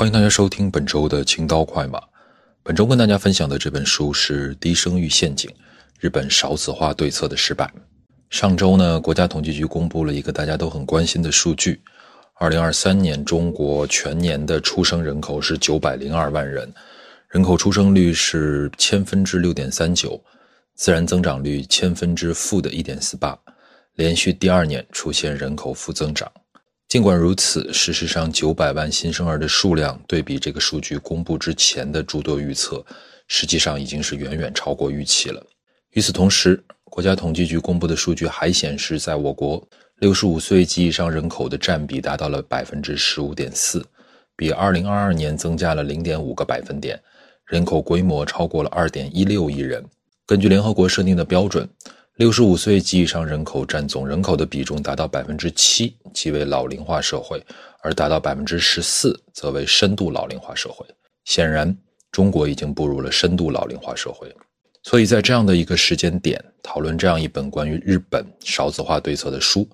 欢迎大家收听本周的青刀快马。本周跟大家分享的这本书是《低生育陷阱：日本少子化对策的失败》。上周呢，国家统计局公布了一个大家都很关心的数据：二零二三年中国全年的出生人口是九百零二万人，人口出生率是千分之六点三九，自然增长率千分之负的一点四八，连续第二年出现人口负增长。尽管如此，事实上，九百万新生儿的数量对比这个数据公布之前的诸多预测，实际上已经是远远超过预期了。与此同时，国家统计局公布的数据还显示，在我国六十五岁及以上人口的占比达到了百分之十五点四，比二零二二年增加了零点五个百分点，人口规模超过了二点一六亿人。根据联合国设定的标准。六十五岁及以上人口占总人口的比重达到百分之七，即为老龄化社会；而达到百分之十四，则为深度老龄化社会。显然，中国已经步入了深度老龄化社会。所以在这样的一个时间点，讨论这样一本关于日本少子化对策的书，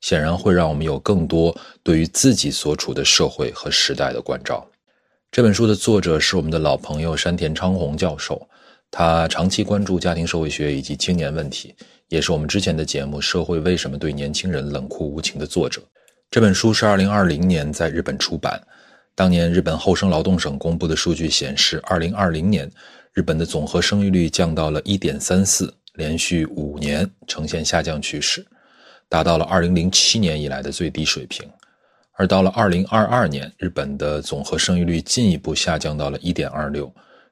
显然会让我们有更多对于自己所处的社会和时代的关照。这本书的作者是我们的老朋友山田昌宏教授。他长期关注家庭社会学以及青年问题，也是我们之前的节目《社会为什么对年轻人冷酷无情》的作者。这本书是2020年在日本出版。当年日本厚生劳动省公布的数据显示，2020年日本的总和生育率降到了1.34，连续五年呈现下降趋势，达到了2007年以来的最低水平。而到了2022年，日本的总和生育率进一步下降到了1.26。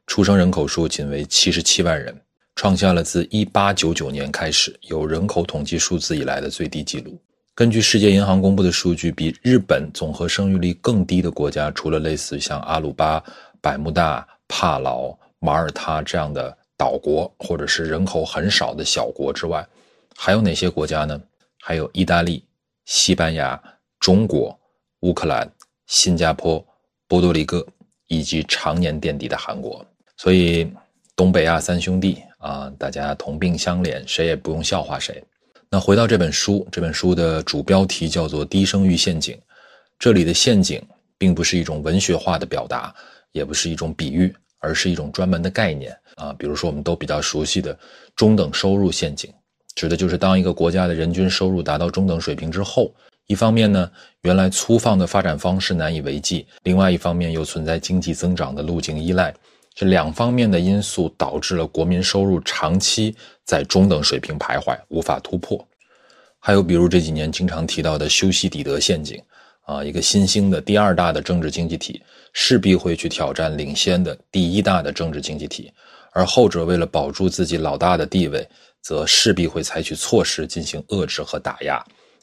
出生人口数仅为七十七万人，创下了自一八九九年开始有人口统计数字以来的最低纪录。根据世界银行公布的数据，比日本总和生育率更低的国家，除了类似像阿鲁巴、百慕大、帕劳、马耳他这样的岛国，或者是人口很少的小国之外，还有哪些国家呢？还有意大利、西班牙、中国、乌克兰、新加坡、波多黎各，以及常年垫底的韩国。所以，东北亚三兄弟啊，大家同病相怜，谁也不用笑话谁。那回到这本书，这本书的主标题叫做《低生育陷阱》，这里的陷阱并不是一种文学化的表达，也不是一种比喻，而是一种专门的概念啊。比如说，我们都比较熟悉的中等收入陷阱，指的就是当一个国家的人均收入达到中等水平之后，一方面呢，原来粗放的发展方式难以为继；另外一方面又存在经济增长的路径依赖。这两方面的因素导致了国民收入长期在中等水平徘徊，无法突破。还有比如这几年经常提到的修昔底德陷阱，啊，一个新兴的第二大的政治经济体势必会去挑战领先的第一大的政治经济体，而后者为了保住自己老大的地位，则势必会采取措施进行遏制和打压，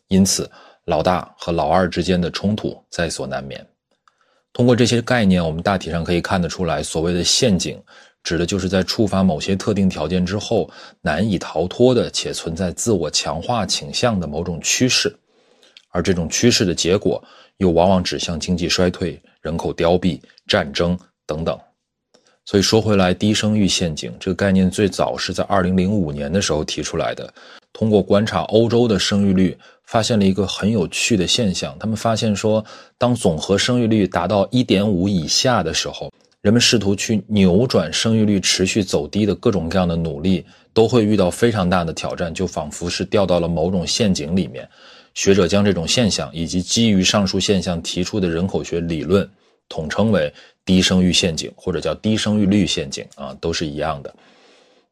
因此老大和老二之间的冲突在所难免。通过这些概念，我们大体上可以看得出来，所谓的陷阱，指的就是在触发某些特定条件之后难以逃脱的且存在自我强化倾向的某种趋势，而这种趋势的结果又往往指向经济衰退、人口凋敝、战争等等。所以说回来，低生育陷阱这个概念最早是在2005年的时候提出来的。通过观察欧洲的生育率，发现了一个很有趣的现象。他们发现说，当总和生育率达到1.5以下的时候，人们试图去扭转生育率持续走低的各种各样的努力，都会遇到非常大的挑战，就仿佛是掉到了某种陷阱里面。学者将这种现象以及基于上述现象提出的人口学理论，统称为低生育陷阱，或者叫低生育率陷阱啊，都是一样的。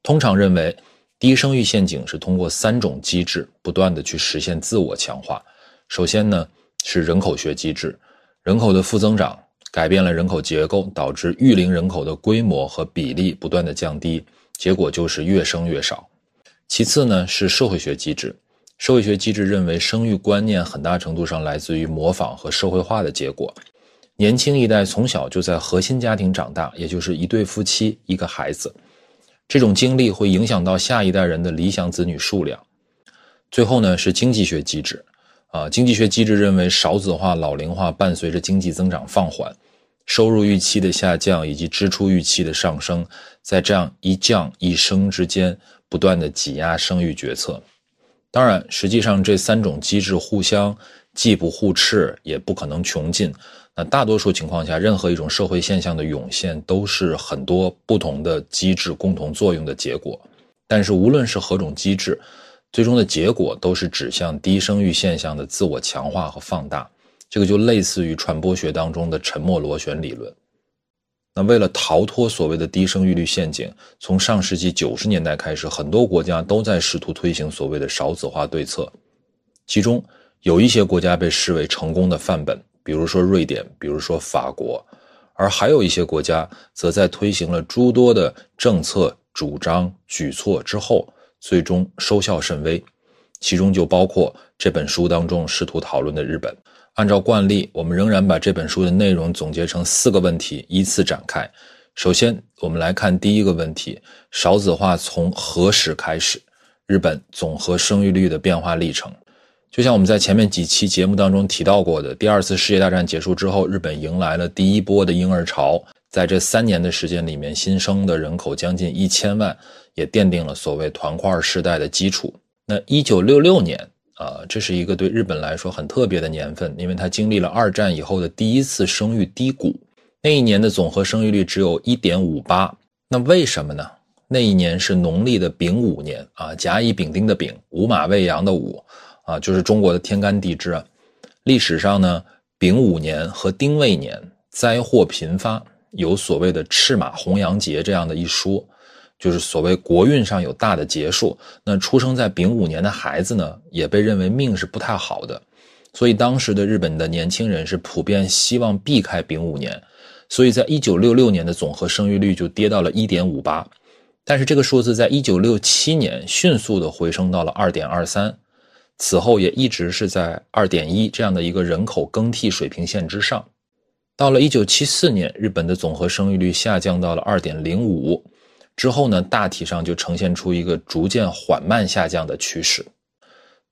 通常认为。低生育陷阱是通过三种机制不断的去实现自我强化。首先呢是人口学机制，人口的负增长改变了人口结构，导致育龄人口的规模和比例不断的降低，结果就是越生越少。其次呢是社会学机制，社会学机制认为生育观念很大程度上来自于模仿和社会化的结果。年轻一代从小就在核心家庭长大，也就是一对夫妻一个孩子。这种经历会影响到下一代人的理想子女数量。最后呢是经济学机制，啊，经济学机制认为少子化、老龄化伴随着经济增长放缓，收入预期的下降以及支出预期的上升，在这样一降一升之间不断的挤压生育决策。当然，实际上这三种机制互相既不互斥，也不可能穷尽，那大多数情况下，任何一种社会现象的涌现，都是很多不同的机制共同作用的结果。但是，无论是何种机制，最终的结果都是指向低生育现象的自我强化和放大。这个就类似于传播学当中的沉默螺旋理论。那为了逃脱所谓的低生育率陷阱，从上世纪九十年代开始，很多国家都在试图推行所谓的少子化对策。其中有一些国家被视为成功的范本，比如说瑞典，比如说法国，而还有一些国家则在推行了诸多的政策主张举措之后，最终收效甚微。其中就包括这本书当中试图讨论的日本。按照惯例，我们仍然把这本书的内容总结成四个问题，依次展开。首先，我们来看第一个问题：少子化从何时开始？日本总和生育率的变化历程。就像我们在前面几期节目当中提到过的，第二次世界大战结束之后，日本迎来了第一波的婴儿潮，在这三年的时间里面，新生的人口将近一千万，也奠定了所谓团块世代的基础。那一九六六年。啊，这是一个对日本来说很特别的年份，因为它经历了二战以后的第一次生育低谷。那一年的总和生育率只有一点五八。那为什么呢？那一年是农历的丙午年啊，甲乙丙丁的丙，午马未羊的午啊，就是中国的天干地支啊。历史上呢，丙午年和丁未年灾祸频发，有所谓的赤马红羊节这样的一说。就是所谓国运上有大的劫数，那出生在丙午年的孩子呢，也被认为命是不太好的，所以当时的日本的年轻人是普遍希望避开丙午年，所以在一九六六年的总和生育率就跌到了一点五八，但是这个数字在一九六七年迅速的回升到了二点二三，此后也一直是在二点一这样的一个人口更替水平线之上，到了一九七四年，日本的总和生育率下降到了二点零五。之后呢，大体上就呈现出一个逐渐缓慢下降的趋势。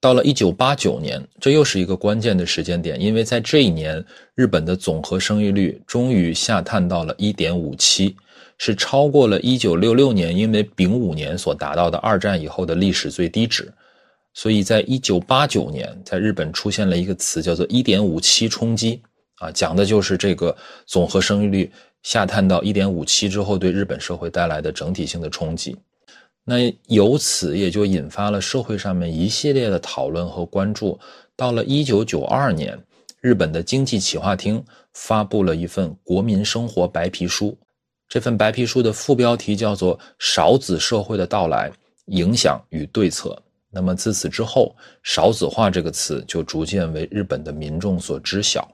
到了一九八九年，这又是一个关键的时间点，因为在这一年，日本的总和生育率终于下探到了一点五七，是超过了一九六六年因为丙午年所达到的二战以后的历史最低值。所以在一九八九年，在日本出现了一个词叫做“一点五七冲击”，啊，讲的就是这个总和生育率。下探到一点五七之后，对日本社会带来的整体性的冲击，那由此也就引发了社会上面一系列的讨论和关注。到了一九九二年，日本的经济企划厅发布了一份国民生活白皮书，这份白皮书的副标题叫做“少子社会的到来影响与对策”。那么自此之后，少子化这个词就逐渐为日本的民众所知晓。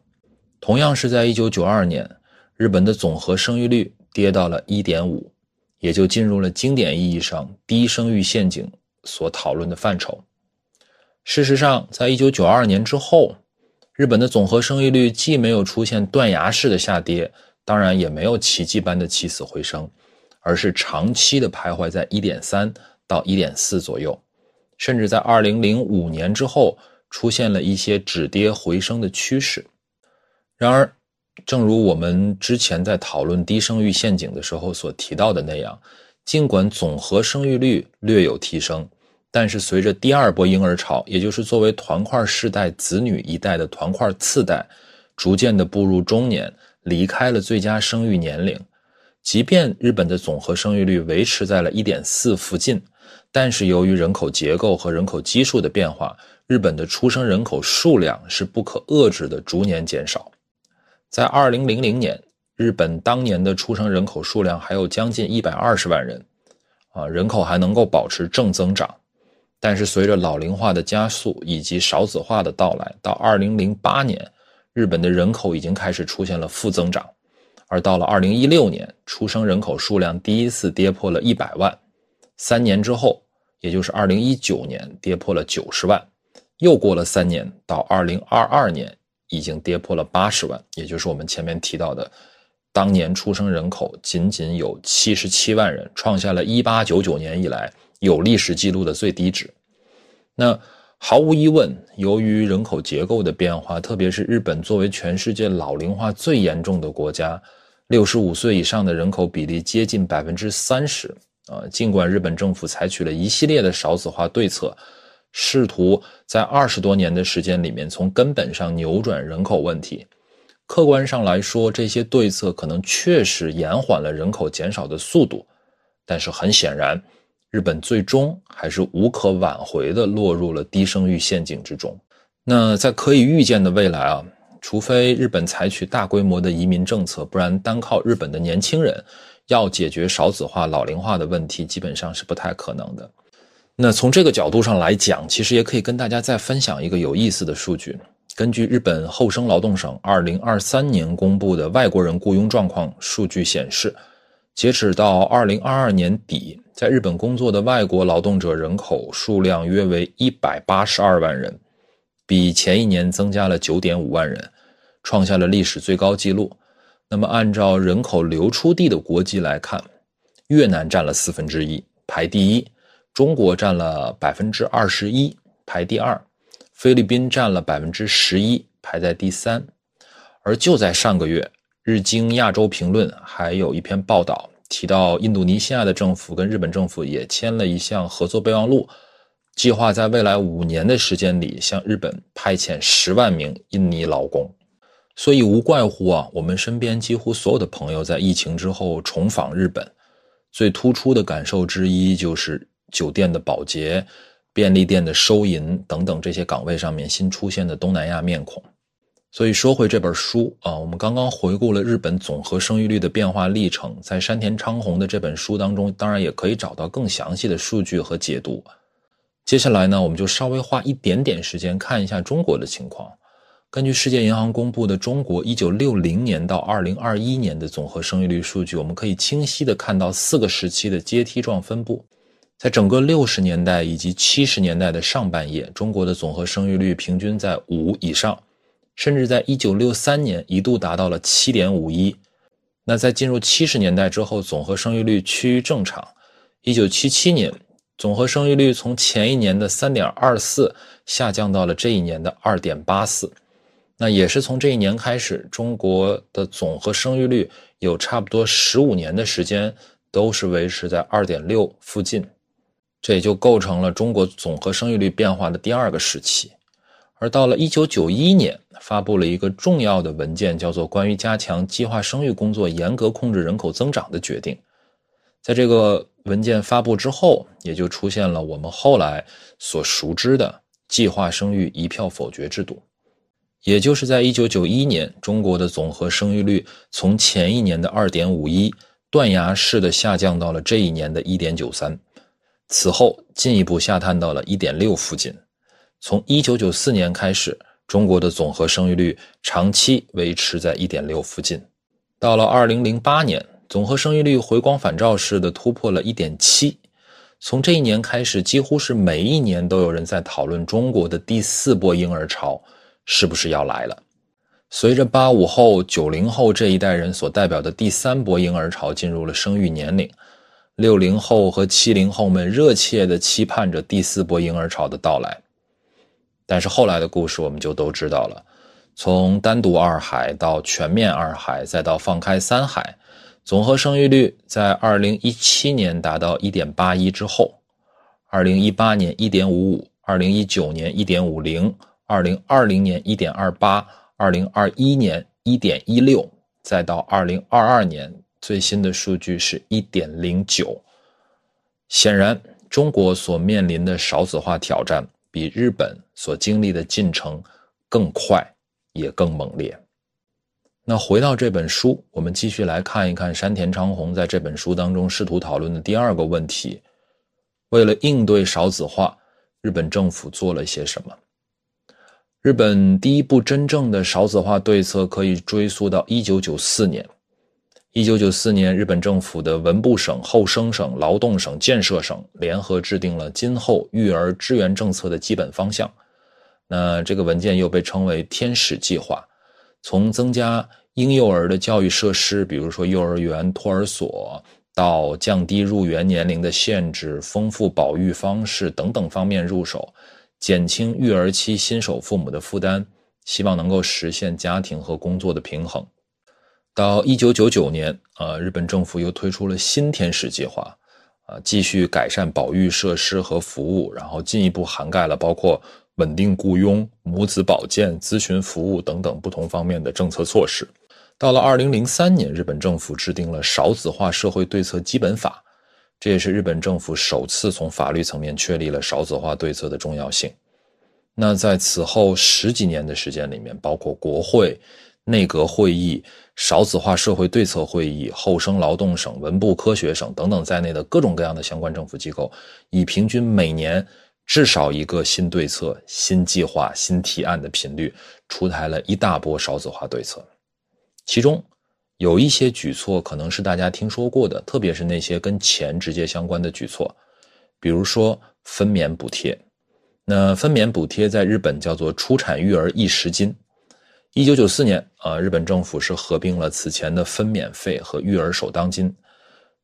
同样是在一九九二年。日本的总和生育率跌到了一点五，也就进入了经典意义上低生育陷阱所讨论的范畴。事实上，在一九九二年之后，日本的总和生育率既没有出现断崖式的下跌，当然也没有奇迹般的起死回生，而是长期的徘徊在一点三到一点四左右，甚至在二零零五年之后出现了一些止跌回升的趋势。然而，正如我们之前在讨论低生育陷阱的时候所提到的那样，尽管总和生育率略有提升，但是随着第二波婴儿潮，也就是作为团块世代子女一代的团块次代，逐渐的步入中年，离开了最佳生育年龄，即便日本的总和生育率维持在了一点四附近，但是由于人口结构和人口基数的变化，日本的出生人口数量是不可遏制的逐年减少。在二零零零年，日本当年的出生人口数量还有将近一百二十万人，啊，人口还能够保持正增长。但是随着老龄化的加速以及少子化的到来，到二零零八年，日本的人口已经开始出现了负增长。而到了二零一六年，出生人口数量第一次跌破了一百万。三年之后，也就是二零一九年，跌破了九十万。又过了三年，到二零二二年。已经跌破了八十万，也就是我们前面提到的，当年出生人口仅仅有七十七万人，创下了一八九九年以来有历史记录的最低值。那毫无疑问，由于人口结构的变化，特别是日本作为全世界老龄化最严重的国家，六十五岁以上的人口比例接近百分之三十啊。尽管日本政府采取了一系列的少子化对策。试图在二十多年的时间里面，从根本上扭转人口问题，客观上来说，这些对策可能确实延缓了人口减少的速度，但是很显然，日本最终还是无可挽回地落入了低生育陷阱之中。那在可以预见的未来啊，除非日本采取大规模的移民政策，不然单靠日本的年轻人要解决少子化、老龄化的问题，基本上是不太可能的。那从这个角度上来讲，其实也可以跟大家再分享一个有意思的数据。根据日本厚生劳动省二零二三年公布的外国人雇佣状况数据显示，截止到二零二二年底，在日本工作的外国劳动者人口数量约为一百八十二万人。比前一年增加了九点五万人，创下了历史最高纪录。那么，按照人口流出地的国籍来看，越南占了四分之一，排第一；中国占了百分之二十一，排第二；菲律宾占了百分之十一，排在第三。而就在上个月，日经亚洲评论还有一篇报道提到，印度尼西亚的政府跟日本政府也签了一项合作备忘录。计划在未来五年的时间里向日本派遣十万名印尼劳工，所以无怪乎啊，我们身边几乎所有的朋友在疫情之后重访日本，最突出的感受之一就是酒店的保洁、便利店的收银等等这些岗位上面新出现的东南亚面孔。所以说回这本书啊，我们刚刚回顾了日本总和生育率的变化历程，在山田昌宏的这本书当中，当然也可以找到更详细的数据和解读。接下来呢，我们就稍微花一点点时间看一下中国的情况。根据世界银行公布的中国1960年到2021年的总和生育率数据，我们可以清晰的看到四个时期的阶梯状分布。在整个60年代以及70年代的上半叶，中国的总和生育率平均在五以上，甚至在1963年一度达到了7.51。那在进入70年代之后，总和生育率趋于正常。1977年。总和生育率从前一年的三点二四下降到了这一年的二点八四，那也是从这一年开始，中国的总和生育率有差不多十五年的时间都是维持在二点六附近，这也就构成了中国总和生育率变化的第二个时期。而到了一九九一年，发布了一个重要的文件，叫做《关于加强计划生育工作、严格控制人口增长的决定》。在这个文件发布之后，也就出现了我们后来所熟知的计划生育一票否决制度。也就是在1991年，中国的总和生育率从前一年的2.51断崖式的下降到了这一年的1.93，此后进一步下探到了1.6附近。从1994年开始，中国的总和生育率长期维持在1.6附近，到了2008年。总和生育率回光返照似的突破了一点七，从这一年开始，几乎是每一年都有人在讨论中国的第四波婴儿潮是不是要来了。随着八五后、九零后这一代人所代表的第三波婴儿潮进入了生育年龄，六零后和七零后们热切地期盼着第四波婴儿潮的到来。但是后来的故事我们就都知道了，从单独二孩到全面二孩，再到放开三孩。总和生育率在二零一七年达到一点八一之后，二零一八年一点五五，二零一九年一点五零，二零二零年一点二八，二零二一年一点一六，再到二零二二年最新的数据是一点零九。显然，中国所面临的少子化挑战比日本所经历的进程更快，也更猛烈。那回到这本书，我们继续来看一看山田昌宏在这本书当中试图讨论的第二个问题：为了应对少子化，日本政府做了些什么？日本第一部真正的少子化对策可以追溯到1994年。1994年，日本政府的文部省、厚生省、劳动省、建设省联合制定了今后育儿支援政策的基本方向。那这个文件又被称为“天使计划”。从增加婴幼儿的教育设施，比如说幼儿园、托儿所，到降低入园年龄的限制、丰富保育方式等等方面入手，减轻育儿期新手父母的负担，希望能够实现家庭和工作的平衡。到一九九九年，呃，日本政府又推出了新天使计划，啊，继续改善保育设施和服务，然后进一步涵盖了包括稳定雇佣、母子保健、咨询服务等等不同方面的政策措施。到了二零零三年，日本政府制定了少子化社会对策基本法，这也是日本政府首次从法律层面确立了少子化对策的重要性。那在此后十几年的时间里面，包括国会、内阁会议、少子化社会对策会议、厚生劳动省、文部科学省等等在内的各种各样的相关政府机构，以平均每年至少一个新对策、新计划、新提案的频率，出台了一大波少子化对策。其中有一些举措可能是大家听说过的，特别是那些跟钱直接相关的举措，比如说分娩补贴。那分娩补贴在日本叫做出产育儿一时金。一九九四年啊，日本政府是合并了此前的分娩费和育儿首当金，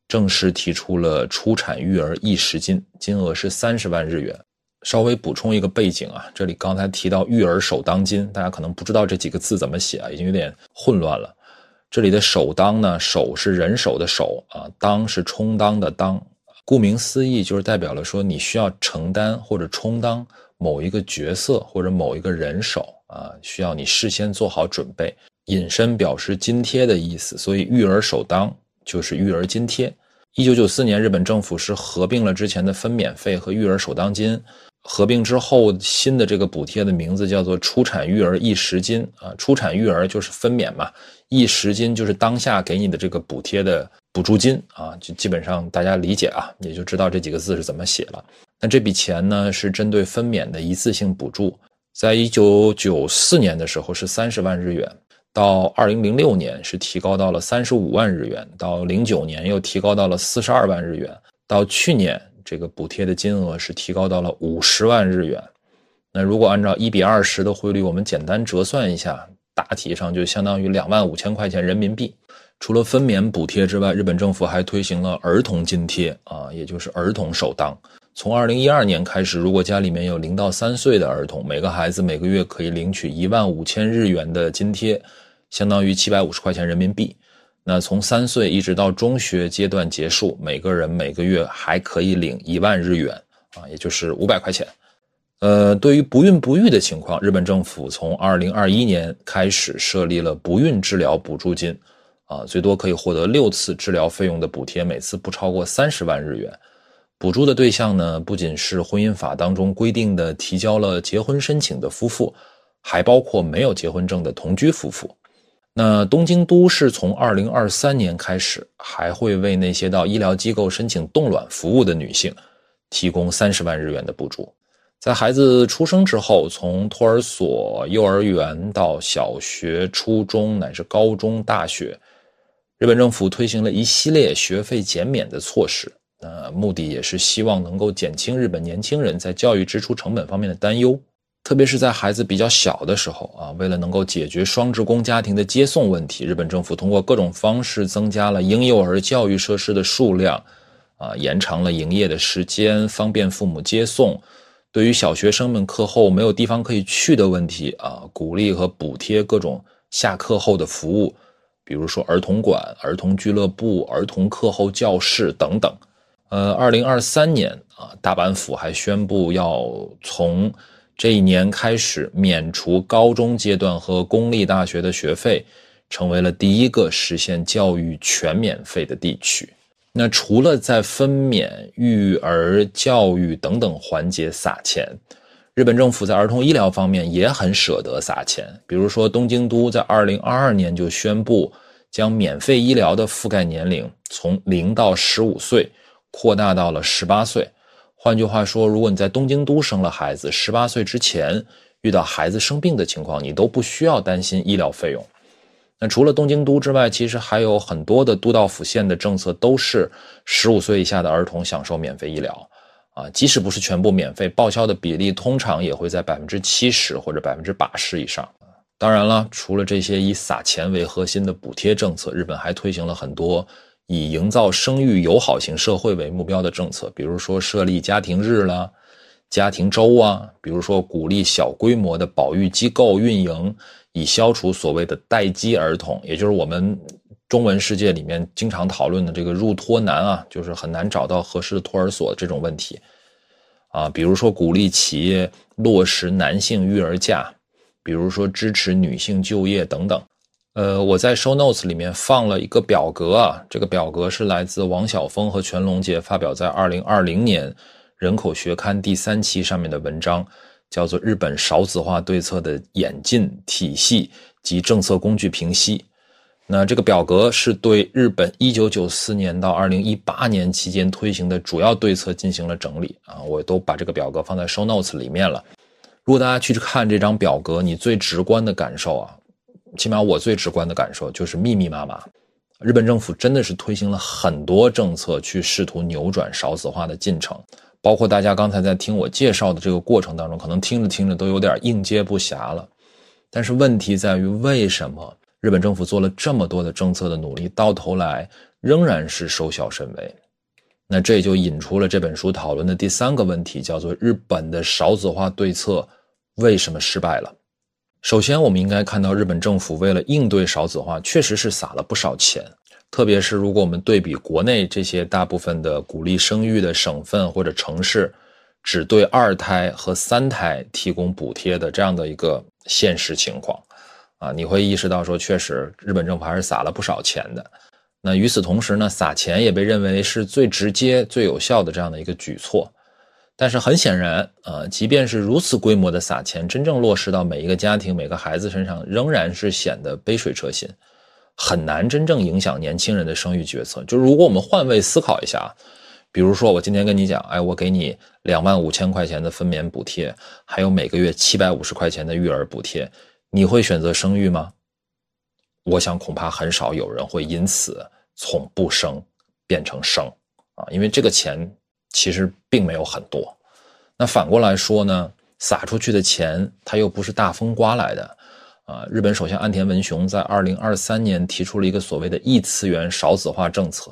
正式提出了出产育儿一时金，金额是三十万日元。稍微补充一个背景啊，这里刚才提到育儿首当金，大家可能不知道这几个字怎么写啊，已经有点混乱了。这里的首当呢，首是人手的首啊，当是充当的当。顾名思义，就是代表了说你需要承担或者充当某一个角色或者某一个人手啊，需要你事先做好准备。引申表示津贴的意思，所以育儿首当就是育儿津贴。一九九四年，日本政府是合并了之前的分娩费和育儿首当金，合并之后新的这个补贴的名字叫做出产育儿一时金啊，出产育儿就是分娩嘛，一时金就是当下给你的这个补贴的。补助金啊，就基本上大家理解啊，也就知道这几个字是怎么写了。那这笔钱呢，是针对分娩的一次性补助，在一九九四年的时候是三十万日元，到二零零六年是提高到了三十五万日元，到零九年又提高到了四十二万日元，到去年这个补贴的金额是提高到了五十万日元。那如果按照一比二十的汇率，我们简单折算一下，大体上就相当于两万五千块钱人民币。除了分娩补贴之外，日本政府还推行了儿童津贴啊，也就是儿童首当。从二零一二年开始，如果家里面有零到三岁的儿童，每个孩子每个月可以领取一万五千日元的津贴，相当于七百五十块钱人民币。那从三岁一直到中学阶段结束，每个人每个月还可以领一万日元啊，也就是五百块钱。呃，对于不孕不育的情况，日本政府从二零二一年开始设立了不孕治疗补助金。啊，最多可以获得六次治疗费用的补贴，每次不超过三十万日元。补助的对象呢，不仅是婚姻法当中规定的提交了结婚申请的夫妇，还包括没有结婚证的同居夫妇。那东京都是从二零二三年开始，还会为那些到医疗机构申请冻卵服务的女性，提供三十万日元的补助。在孩子出生之后，从托儿所、幼儿园到小学、初中乃至高中、大学。日本政府推行了一系列学费减免的措施，呃，目的也是希望能够减轻日本年轻人在教育支出成本方面的担忧，特别是在孩子比较小的时候啊。为了能够解决双职工家庭的接送问题，日本政府通过各种方式增加了婴幼儿教育设施的数量，啊，延长了营业的时间，方便父母接送。对于小学生们课后没有地方可以去的问题啊，鼓励和补贴各种下课后的服务。比如说儿童馆、儿童俱乐部、儿童课后教室等等。呃，二零二三年啊，大阪府还宣布要从这一年开始免除高中阶段和公立大学的学费，成为了第一个实现教育全免费的地区。那除了在分娩、育儿、教育等等环节撒钱，日本政府在儿童医疗方面也很舍得撒钱，比如说东京都在二零二二年就宣布将免费医疗的覆盖年龄从零到十五岁扩大到了十八岁。换句话说，如果你在东京都生了孩子，十八岁之前遇到孩子生病的情况，你都不需要担心医疗费用。那除了东京都之外，其实还有很多的都道府县的政策都是十五岁以下的儿童享受免费医疗。啊，即使不是全部免费，报销的比例通常也会在百分之七十或者百分之八十以上。当然了，除了这些以撒钱为核心的补贴政策，日本还推行了很多以营造生育友好型社会为目标的政策，比如说设立家庭日啦、家庭周啊，比如说鼓励小规模的保育机构运营，以消除所谓的待机儿童，也就是我们。中文世界里面经常讨论的这个入托难啊，就是很难找到合适的托儿所这种问题，啊，比如说鼓励企业落实男性育儿假，比如说支持女性就业等等。呃，我在 show notes 里面放了一个表格啊，这个表格是来自王晓峰和全龙杰发表在二零二零年《人口学刊》第三期上面的文章，叫做《日本少子化对策的演进体系及政策工具评析》。那这个表格是对日本一九九四年到二零一八年期间推行的主要对策进行了整理啊，我都把这个表格放在 show notes 里面了。如果大家去看这张表格，你最直观的感受啊。起码我最直观的感受就是密密麻麻，日本政府真的是推行了很多政策去试图扭转少子化的进程，包括大家刚才在听我介绍的这个过程当中，可能听着听着都有点应接不暇了。但是问题在于，为什么日本政府做了这么多的政策的努力，到头来仍然是收效甚微？那这就引出了这本书讨论的第三个问题，叫做日本的少子化对策为什么失败了？首先，我们应该看到日本政府为了应对少子化，确实是撒了不少钱。特别是如果我们对比国内这些大部分的鼓励生育的省份或者城市，只对二胎和三胎提供补贴的这样的一个现实情况，啊，你会意识到说，确实日本政府还是撒了不少钱的。那与此同时呢，撒钱也被认为是最直接、最有效的这样的一个举措。但是很显然，呃，即便是如此规模的撒钱，真正落实到每一个家庭、每个孩子身上，仍然是显得杯水车薪，很难真正影响年轻人的生育决策。就是如果我们换位思考一下，比如说我今天跟你讲，哎，我给你两万五千块钱的分娩补贴，还有每个月七百五十块钱的育儿补贴，你会选择生育吗？我想恐怕很少有人会因此从不生变成生啊，因为这个钱。其实并没有很多，那反过来说呢，撒出去的钱它又不是大风刮来的，啊，日本首相岸田文雄在二零二三年提出了一个所谓的异次元少子化政策，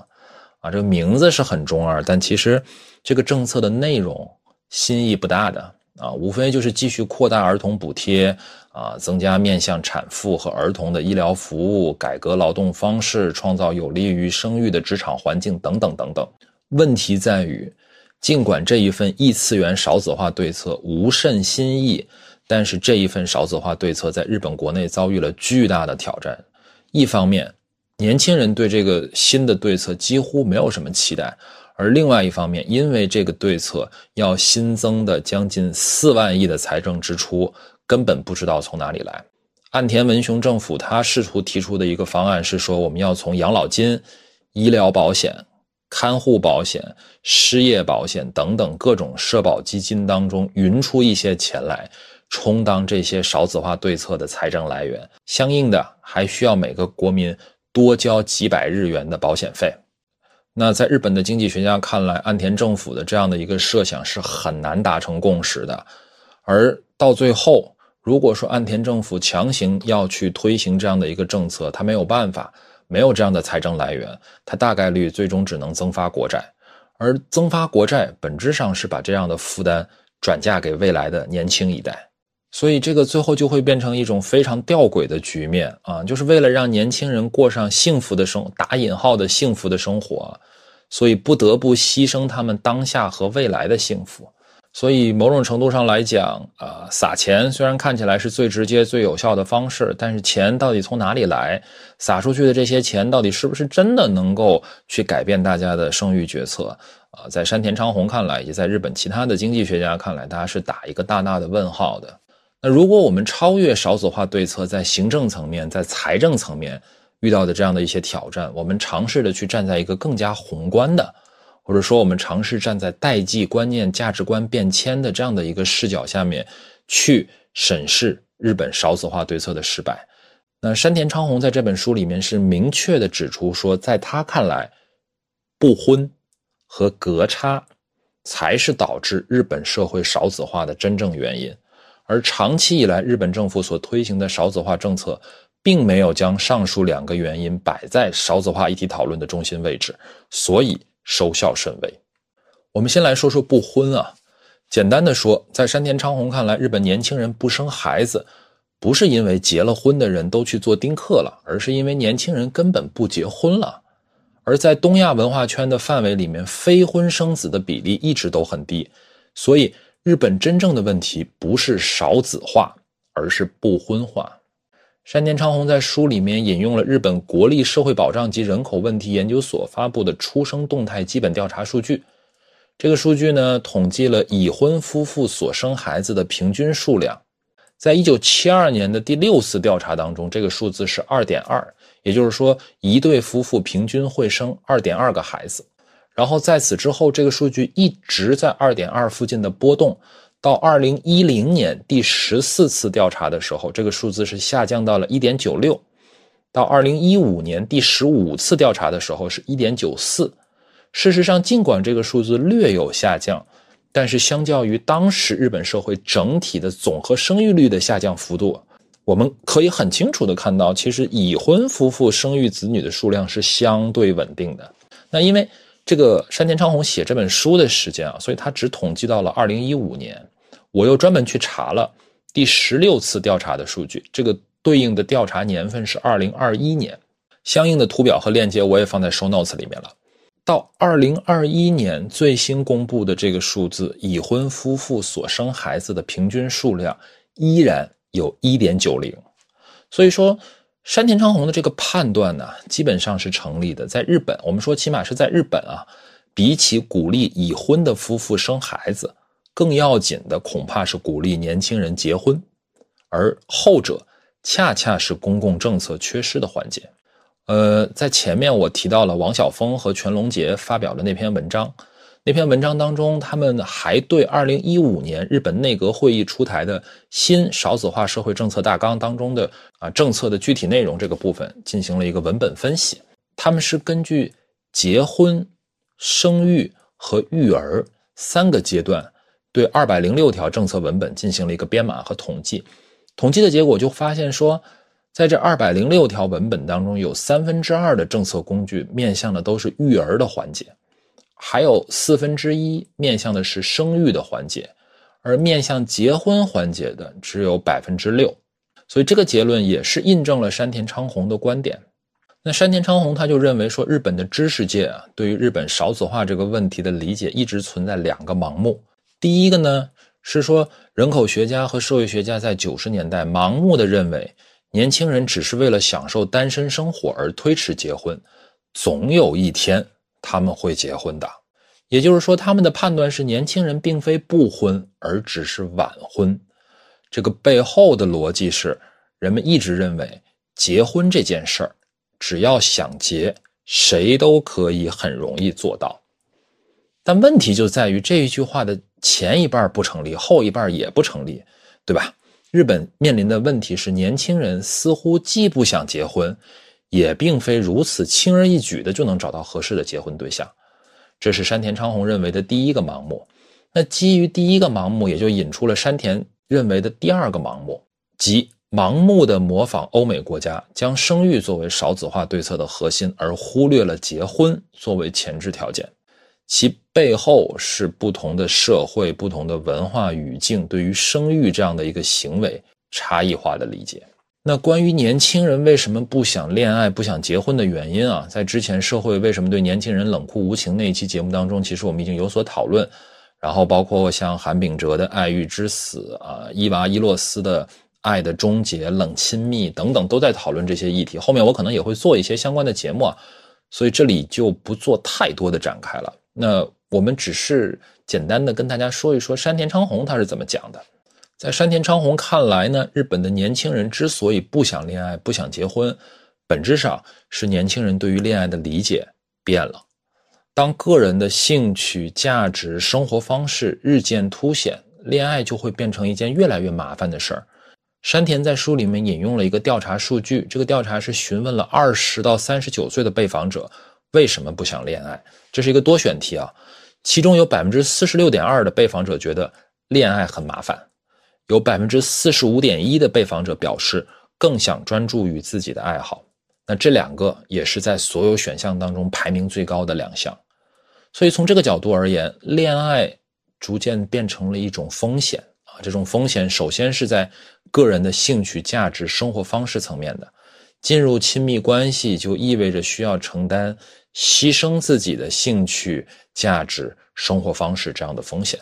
啊，这个名字是很中二，但其实这个政策的内容新意不大的，啊，无非就是继续扩大儿童补贴，啊，增加面向产妇和儿童的医疗服务，改革劳动方式，创造有利于生育的职场环境等等等等。问题在于。尽管这一份异次元少子化对策无甚新意，但是这一份少子化对策在日本国内遭遇了巨大的挑战。一方面，年轻人对这个新的对策几乎没有什么期待；而另外一方面，因为这个对策要新增的将近四万亿的财政支出，根本不知道从哪里来。岸田文雄政府他试图提出的一个方案是说，我们要从养老金、医疗保险。看护保险、失业保险等等各种社保基金当中匀出一些钱来，充当这些少子化对策的财政来源。相应的，还需要每个国民多交几百日元的保险费。那在日本的经济学家看来，岸田政府的这样的一个设想是很难达成共识的。而到最后，如果说岸田政府强行要去推行这样的一个政策，他没有办法。没有这样的财政来源，他大概率最终只能增发国债，而增发国债本质上是把这样的负担转嫁给未来的年轻一代，所以这个最后就会变成一种非常吊诡的局面啊！就是为了让年轻人过上幸福的生打引号的幸福的生活，所以不得不牺牲他们当下和未来的幸福。所以，某种程度上来讲，啊，撒钱虽然看起来是最直接、最有效的方式，但是钱到底从哪里来？撒出去的这些钱到底是不是真的能够去改变大家的生育决策？啊，在山田昌宏看来，以及在日本其他的经济学家看来，大家是打一个大大的问号的。那如果我们超越少子化对策在行政层面、在财政层面遇到的这样的一些挑战，我们尝试的去站在一个更加宏观的。或者说，我们尝试站在代际观念、价值观变迁的这样的一个视角下面，去审视日本少子化对策的失败。那山田昌宏在这本书里面是明确的指出说，在他看来，不婚和隔差才是导致日本社会少子化的真正原因，而长期以来日本政府所推行的少子化政策，并没有将上述两个原因摆在少子化议题讨论的中心位置，所以。收效甚微。我们先来说说不婚啊。简单的说，在山田昌宏看来，日本年轻人不生孩子，不是因为结了婚的人都去做丁克了，而是因为年轻人根本不结婚了。而在东亚文化圈的范围里面，非婚生子的比例一直都很低。所以日本真正的问题不是少子化，而是不婚化。山田昌宏在书里面引用了日本国立社会保障及人口问题研究所发布的出生动态基本调查数据。这个数据呢，统计了已婚夫妇所生孩子的平均数量。在一九七二年的第六次调查当中，这个数字是二点二，也就是说，一对夫妇平均会生二点二个孩子。然后在此之后，这个数据一直在二点二附近的波动。到二零一零年第十四次调查的时候，这个数字是下降到了一点九六；到二零一五年第十五次调查的时候是一点九四。事实上，尽管这个数字略有下降，但是相较于当时日本社会整体的总和生育率的下降幅度，我们可以很清楚的看到，其实已婚夫妇生育子女的数量是相对稳定的。那因为这个山田昌宏写这本书的时间啊，所以他只统计到了二零一五年。我又专门去查了第十六次调查的数据，这个对应的调查年份是二零二一年，相应的图表和链接我也放在 show notes 里面了。到二零二一年最新公布的这个数字，已婚夫妇所生孩子的平均数量依然有一点九零，所以说山田昌宏的这个判断呢，基本上是成立的。在日本，我们说起码是在日本啊，比起鼓励已婚的夫妇生孩子。更要紧的恐怕是鼓励年轻人结婚，而后者恰恰是公共政策缺失的环节。呃，在前面我提到了王晓峰和全龙杰发表的那篇文章，那篇文章当中，他们还对2015年日本内阁会议出台的新少子化社会政策大纲当中的啊政策的具体内容这个部分进行了一个文本分析。他们是根据结婚、生育和育儿三个阶段。对二百零六条政策文本进行了一个编码和统计，统计的结果就发现说，在这二百零六条文本当中，有三分之二的政策工具面向的都是育儿的环节，还有四分之一面向的是生育的环节，而面向结婚环节的只有百分之六。所以这个结论也是印证了山田昌宏的观点。那山田昌宏他就认为说，日本的知识界啊，对于日本少子化这个问题的理解一直存在两个盲目。第一个呢，是说人口学家和社会学家在九十年代盲目的认为，年轻人只是为了享受单身生活而推迟结婚，总有一天他们会结婚的。也就是说，他们的判断是年轻人并非不婚，而只是晚婚。这个背后的逻辑是，人们一直认为结婚这件事儿，只要想结，谁都可以很容易做到。但问题就在于这一句话的。前一半不成立，后一半也不成立，对吧？日本面临的问题是，年轻人似乎既不想结婚，也并非如此轻而易举的就能找到合适的结婚对象。这是山田昌宏认为的第一个盲目。那基于第一个盲目，也就引出了山田认为的第二个盲目，即盲目的模仿欧美国家，将生育作为少子化对策的核心，而忽略了结婚作为前置条件。其背后是不同的社会、不同的文化语境对于生育这样的一个行为差异化的理解。那关于年轻人为什么不想恋爱、不想结婚的原因啊，在之前社会为什么对年轻人冷酷无情那一期节目当中，其实我们已经有所讨论。然后包括像韩炳哲的《爱欲之死》啊，伊娃伊洛斯的《爱的终结》、冷亲密等等，都在讨论这些议题。后面我可能也会做一些相关的节目啊，所以这里就不做太多的展开了。那我们只是简单的跟大家说一说山田昌宏他是怎么讲的。在山田昌宏看来呢，日本的年轻人之所以不想恋爱、不想结婚，本质上是年轻人对于恋爱的理解变了。当个人的兴趣、价值、生活方式日渐凸显，恋爱就会变成一件越来越麻烦的事儿。山田在书里面引用了一个调查数据，这个调查是询问了二十到三十九岁的被访者。为什么不想恋爱？这是一个多选题啊，其中有百分之四十六点二的被访者觉得恋爱很麻烦，有百分之四十五点一的被访者表示更想专注于自己的爱好。那这两个也是在所有选项当中排名最高的两项。所以从这个角度而言，恋爱逐渐变成了一种风险啊。这种风险首先是在个人的兴趣、价值、生活方式层面的，进入亲密关系就意味着需要承担。牺牲自己的兴趣、价值、生活方式这样的风险，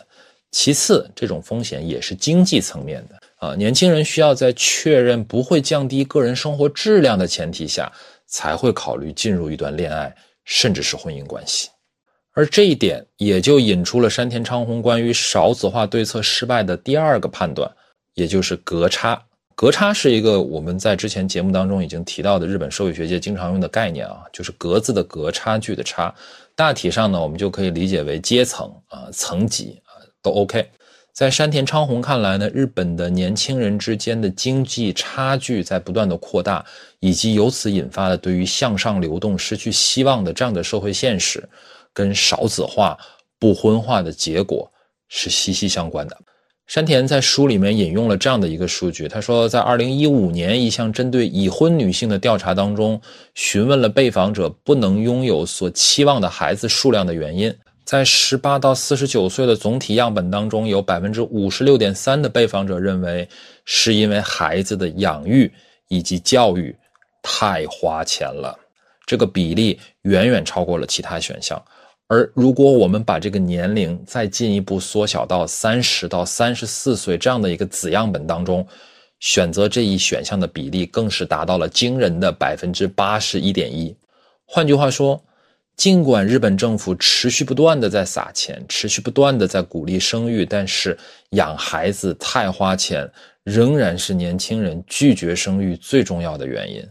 其次，这种风险也是经济层面的啊，年轻人需要在确认不会降低个人生活质量的前提下，才会考虑进入一段恋爱，甚至是婚姻关系。而这一点也就引出了山田昌宏关于少子化对策失败的第二个判断，也就是隔差。隔差是一个我们在之前节目当中已经提到的日本社会学界经常用的概念啊，就是格子的格，差距的差。大体上呢，我们就可以理解为阶层啊、层级。都 OK，在山田昌宏看来呢，日本的年轻人之间的经济差距在不断的扩大，以及由此引发的对于向上流动失去希望的这样的社会现实，跟少子化、不婚化的结果是息息相关的。山田在书里面引用了这样的一个数据，他说，在2015年一项针对已婚女性的调查当中，询问了被访者不能拥有所期望的孩子数量的原因。在十八到四十九岁的总体样本当中，有百分之五十六点三的被访者认为是因为孩子的养育以及教育太花钱了，这个比例远远超过了其他选项。而如果我们把这个年龄再进一步缩小到三十到三十四岁这样的一个子样本当中，选择这一选项的比例更是达到了惊人的百分之八十一点一。换句话说。尽管日本政府持续不断的在撒钱，持续不断的在鼓励生育，但是养孩子太花钱，仍然是年轻人拒绝生育最重要的原因。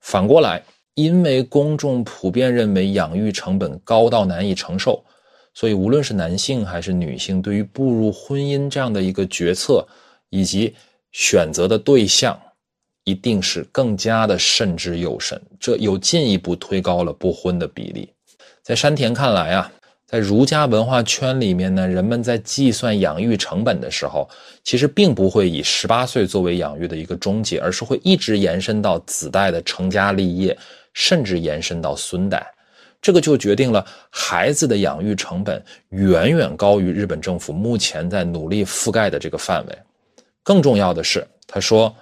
反过来，因为公众普遍认为养育成本高到难以承受，所以无论是男性还是女性，对于步入婚姻这样的一个决策以及选择的对象。一定是更加的慎之又慎，这又进一步推高了不婚的比例。在山田看来啊，在儒家文化圈里面呢，人们在计算养育成本的时候，其实并不会以十八岁作为养育的一个终结，而是会一直延伸到子代的成家立业，甚至延伸到孙代。这个就决定了孩子的养育成本远远高于日本政府目前在努力覆盖的这个范围。更重要的是，他说。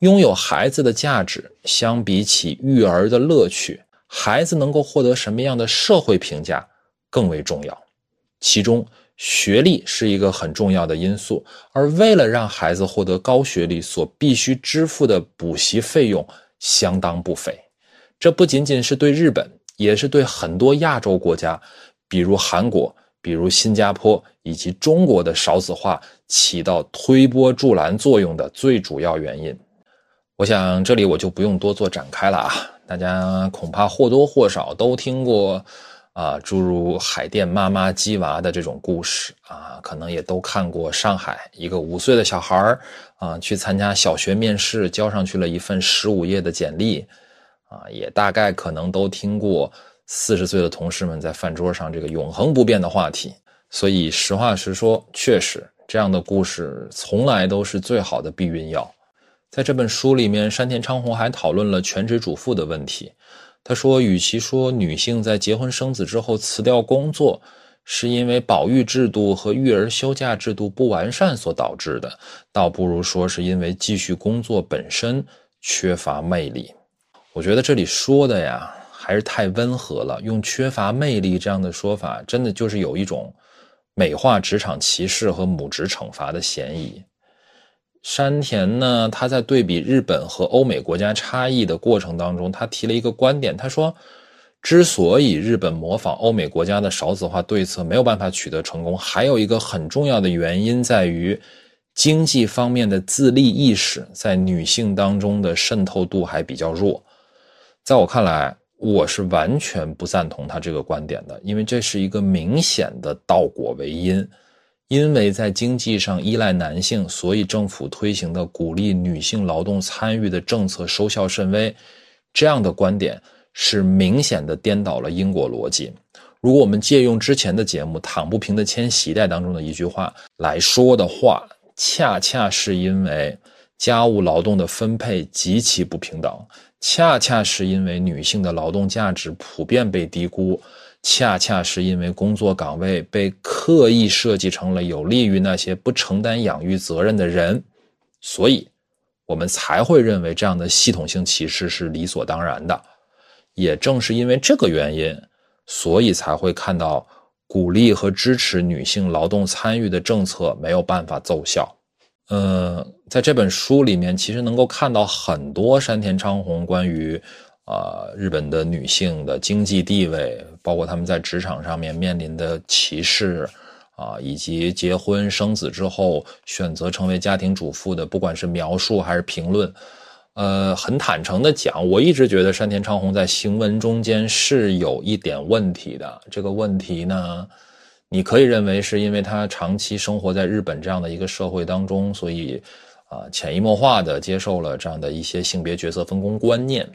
拥有孩子的价值，相比起育儿的乐趣，孩子能够获得什么样的社会评价更为重要。其中，学历是一个很重要的因素。而为了让孩子获得高学历，所必须支付的补习费用相当不菲。这不仅仅是对日本，也是对很多亚洲国家，比如韩国、比如新加坡以及中国的少子化起到推波助澜作用的最主要原因。我想这里我就不用多做展开了啊，大家恐怕或多或少都听过啊，诸如海淀妈妈鸡娃的这种故事啊，可能也都看过上海一个五岁的小孩儿啊去参加小学面试，交上去了一份十五页的简历啊，也大概可能都听过四十岁的同事们在饭桌上这个永恒不变的话题。所以实话实说，确实这样的故事从来都是最好的避孕药。在这本书里面，山田昌宏还讨论了全职主妇的问题。他说，与其说女性在结婚生子之后辞掉工作是因为保育制度和育儿休假制度不完善所导致的，倒不如说是因为继续工作本身缺乏魅力。我觉得这里说的呀，还是太温和了。用“缺乏魅力”这样的说法，真的就是有一种美化职场歧视和母职惩罚的嫌疑。山田呢，他在对比日本和欧美国家差异的过程当中，他提了一个观点，他说，之所以日本模仿欧美国家的少子化对策没有办法取得成功，还有一个很重要的原因在于经济方面的自立意识在女性当中的渗透度还比较弱。在我看来，我是完全不赞同他这个观点的，因为这是一个明显的倒果为因。因为在经济上依赖男性，所以政府推行的鼓励女性劳动参与的政策收效甚微。这样的观点是明显的颠倒了因果逻辑。如果我们借用之前的节目《躺不平的千禧代》当中的一句话来说的话，恰恰是因为家务劳动的分配极其不平等，恰恰是因为女性的劳动价值普遍被低估。恰恰是因为工作岗位被刻意设计成了有利于那些不承担养育责任的人，所以，我们才会认为这样的系统性歧视是理所当然的。也正是因为这个原因，所以才会看到鼓励和支持女性劳动参与的政策没有办法奏效。嗯，在这本书里面，其实能够看到很多山田昌宏关于，啊，日本的女性的经济地位，包括他们在职场上面面临的歧视，啊，以及结婚生子之后选择成为家庭主妇的，不管是描述还是评论，呃，很坦诚的讲，我一直觉得山田昌宏在行文中间是有一点问题的。这个问题呢？你可以认为是因为他长期生活在日本这样的一个社会当中，所以，啊，潜移默化的接受了这样的一些性别角色分工观念，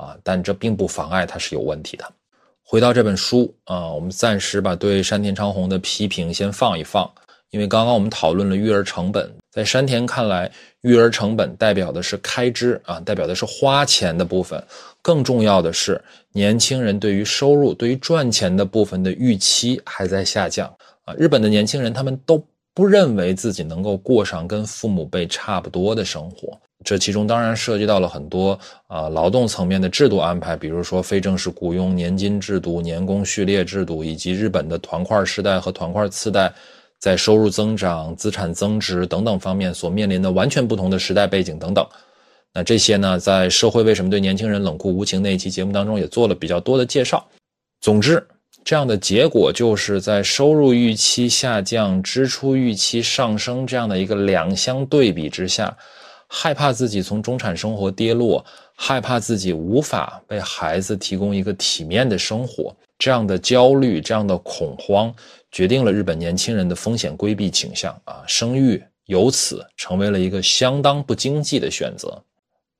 啊，但这并不妨碍他是有问题的。回到这本书啊，我们暂时把对山田昌宏的批评先放一放。因为刚刚我们讨论了育儿成本，在山田看来，育儿成本代表的是开支啊，代表的是花钱的部分。更重要的是，年轻人对于收入、对于赚钱的部分的预期还在下降啊。日本的年轻人他们都不认为自己能够过上跟父母辈差不多的生活，这其中当然涉及到了很多啊劳动层面的制度安排，比如说非正式雇佣年金制度、年功序列制度，以及日本的团块时代和团块次代。在收入增长、资产增值等等方面所面临的完全不同的时代背景等等，那这些呢，在社会为什么对年轻人冷酷无情那一期节目当中也做了比较多的介绍。总之，这样的结果就是在收入预期下降、支出预期上升这样的一个两相对比之下，害怕自己从中产生活跌落，害怕自己无法为孩子提供一个体面的生活。这样的焦虑，这样的恐慌，决定了日本年轻人的风险规避倾向啊，生育由此成为了一个相当不经济的选择。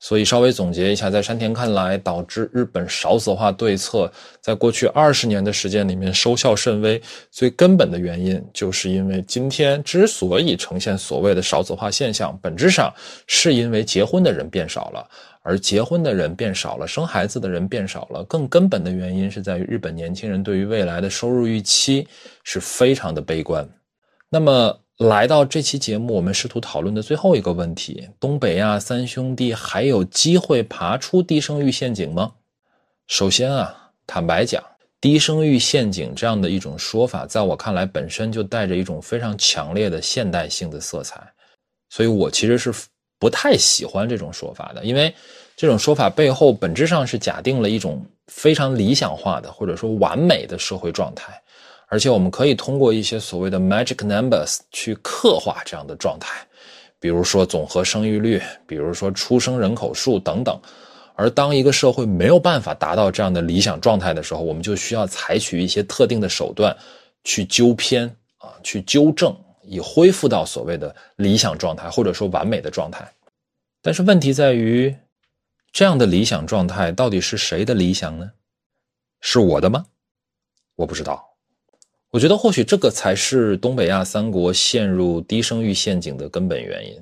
所以稍微总结一下，在山田看来，导致日本少子化对策在过去二十年的时间里面收效甚微，最根本的原因，就是因为今天之所以呈现所谓的少子化现象，本质上是因为结婚的人变少了。而结婚的人变少了，生孩子的人变少了，更根本的原因是在于日本年轻人对于未来的收入预期是非常的悲观。那么来到这期节目，我们试图讨论的最后一个问题：东北亚三兄弟还有机会爬出低生育陷阱吗？首先啊，坦白讲，低生育陷阱这样的一种说法，在我看来本身就带着一种非常强烈的现代性的色彩，所以我其实是。不太喜欢这种说法的，因为这种说法背后本质上是假定了一种非常理想化的或者说完美的社会状态，而且我们可以通过一些所谓的 magic numbers 去刻画这样的状态，比如说总和生育率，比如说出生人口数等等。而当一个社会没有办法达到这样的理想状态的时候，我们就需要采取一些特定的手段去纠偏啊，去纠正。以恢复到所谓的理想状态，或者说完美的状态，但是问题在于，这样的理想状态到底是谁的理想呢？是我的吗？我不知道。我觉得或许这个才是东北亚三国陷入低生育陷阱的根本原因。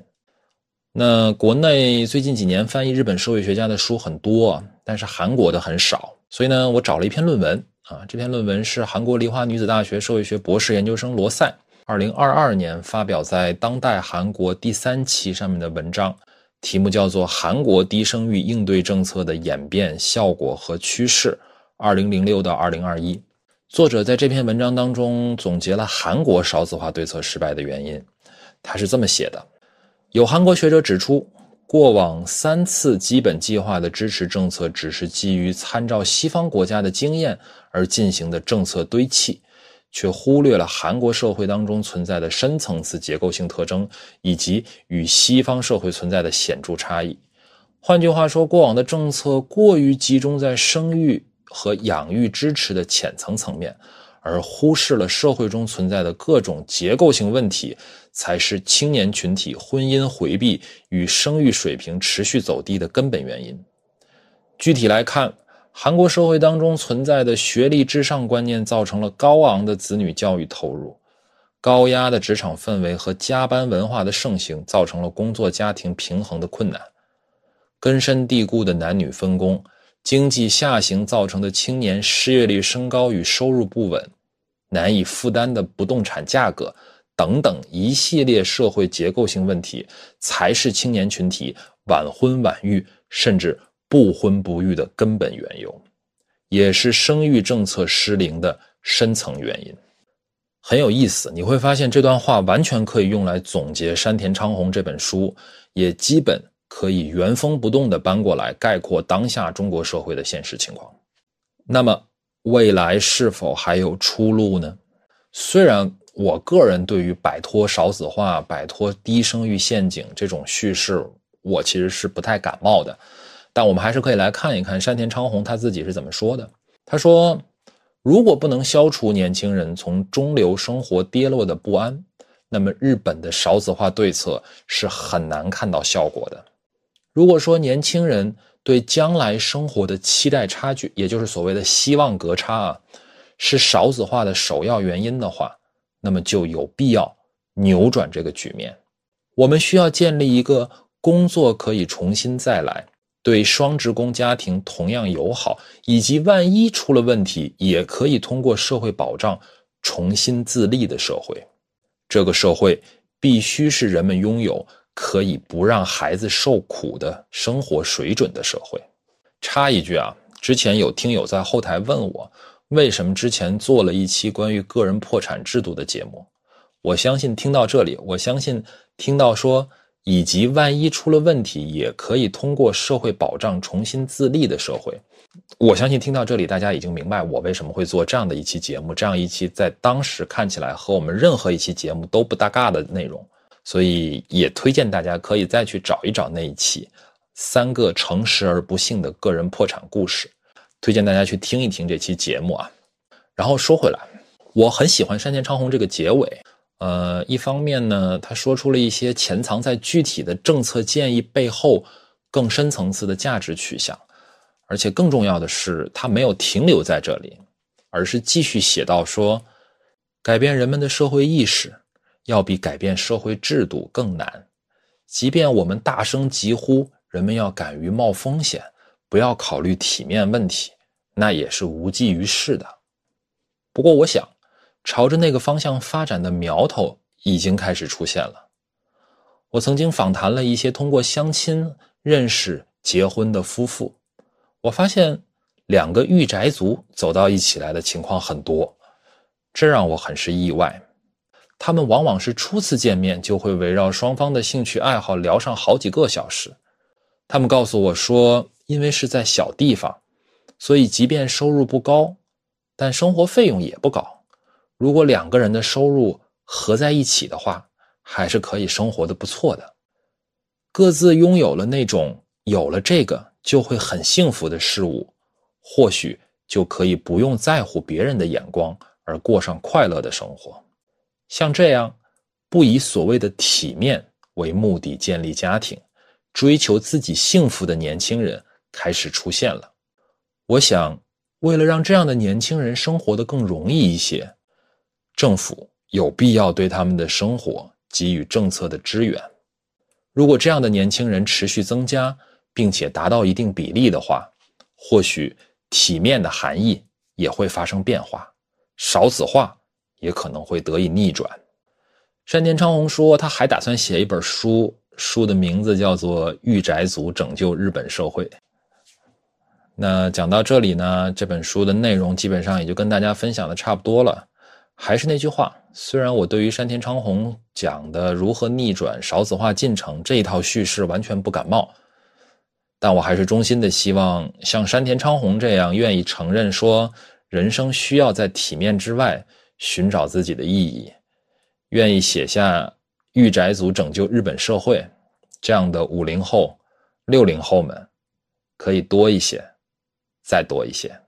那国内最近几年翻译日本社会学家的书很多，但是韩国的很少，所以呢，我找了一篇论文啊，这篇论文是韩国梨花女子大学社会学博士研究生罗塞。二零二二年发表在《当代韩国》第三期上面的文章，题目叫做《韩国低生育应对政策的演变、效果和趋势（二零零六到二零二一）》。作者在这篇文章当中总结了韩国少子化对策失败的原因。他是这么写的：有韩国学者指出，过往三次基本计划的支持政策只是基于参照西方国家的经验而进行的政策堆砌。却忽略了韩国社会当中存在的深层次结构性特征，以及与西方社会存在的显著差异。换句话说，过往的政策过于集中在生育和养育支持的浅层层面，而忽视了社会中存在的各种结构性问题，才是青年群体婚姻回避与生育水平持续走低的根本原因。具体来看，韩国社会当中存在的学历至上观念，造成了高昂的子女教育投入；高压的职场氛围和加班文化的盛行，造成了工作家庭平衡的困难；根深蒂固的男女分工、经济下行造成的青年失业率升高与收入不稳、难以负担的不动产价格等等一系列社会结构性问题，才是青年群体晚婚晚育，甚至。不婚不育的根本缘由，也是生育政策失灵的深层原因。很有意思。你会发现这段话完全可以用来总结山田昌宏这本书，也基本可以原封不动地搬过来概括当下中国社会的现实情况。那么，未来是否还有出路呢？虽然我个人对于摆脱少子化、摆脱低生育陷阱这种叙事，我其实是不太感冒的。但我们还是可以来看一看山田昌宏他自己是怎么说的。他说：“如果不能消除年轻人从中流生活跌落的不安，那么日本的少子化对策是很难看到效果的。如果说年轻人对将来生活的期待差距，也就是所谓的希望隔差啊，是少子化的首要原因的话，那么就有必要扭转这个局面。我们需要建立一个工作可以重新再来。”对双职工家庭同样友好，以及万一出了问题，也可以通过社会保障重新自立的社会。这个社会必须是人们拥有可以不让孩子受苦的生活水准的社会。插一句啊，之前有听友在后台问我，为什么之前做了一期关于个人破产制度的节目？我相信听到这里，我相信听到说。以及万一出了问题，也可以通过社会保障重新自立的社会。我相信听到这里，大家已经明白我为什么会做这样的一期节目，这样一期在当时看起来和我们任何一期节目都不搭嘎的内容。所以也推荐大家可以再去找一找那一期《三个诚实而不幸的个人破产故事》，推荐大家去听一听这期节目啊。然后说回来，我很喜欢山田昌宏这个结尾。呃，一方面呢，他说出了一些潜藏在具体的政策建议背后更深层次的价值取向，而且更重要的是，他没有停留在这里，而是继续写到说，改变人们的社会意识要比改变社会制度更难，即便我们大声疾呼人们要敢于冒风险，不要考虑体面问题，那也是无济于事的。不过，我想。朝着那个方向发展的苗头已经开始出现了。我曾经访谈了一些通过相亲认识结婚的夫妇，我发现两个御宅族走到一起来的情况很多，这让我很是意外。他们往往是初次见面就会围绕双方的兴趣爱好聊上好几个小时。他们告诉我说，因为是在小地方，所以即便收入不高，但生活费用也不高。如果两个人的收入合在一起的话，还是可以生活的不错的。各自拥有了那种有了这个就会很幸福的事物，或许就可以不用在乎别人的眼光而过上快乐的生活。像这样不以所谓的体面为目的建立家庭、追求自己幸福的年轻人开始出现了。我想，为了让这样的年轻人生活的更容易一些。政府有必要对他们的生活给予政策的支援。如果这样的年轻人持续增加，并且达到一定比例的话，或许体面的含义也会发生变化，少子化也可能会得以逆转。山田昌宏说，他还打算写一本书，书的名字叫做《御宅族拯救日本社会》。那讲到这里呢，这本书的内容基本上也就跟大家分享的差不多了。还是那句话，虽然我对于山田昌宏讲的如何逆转少子化进程这一套叙事完全不感冒，但我还是衷心的希望像山田昌宏这样愿意承认说人生需要在体面之外寻找自己的意义，愿意写下“御宅族拯救日本社会”这样的五零后、六零后们可以多一些，再多一些。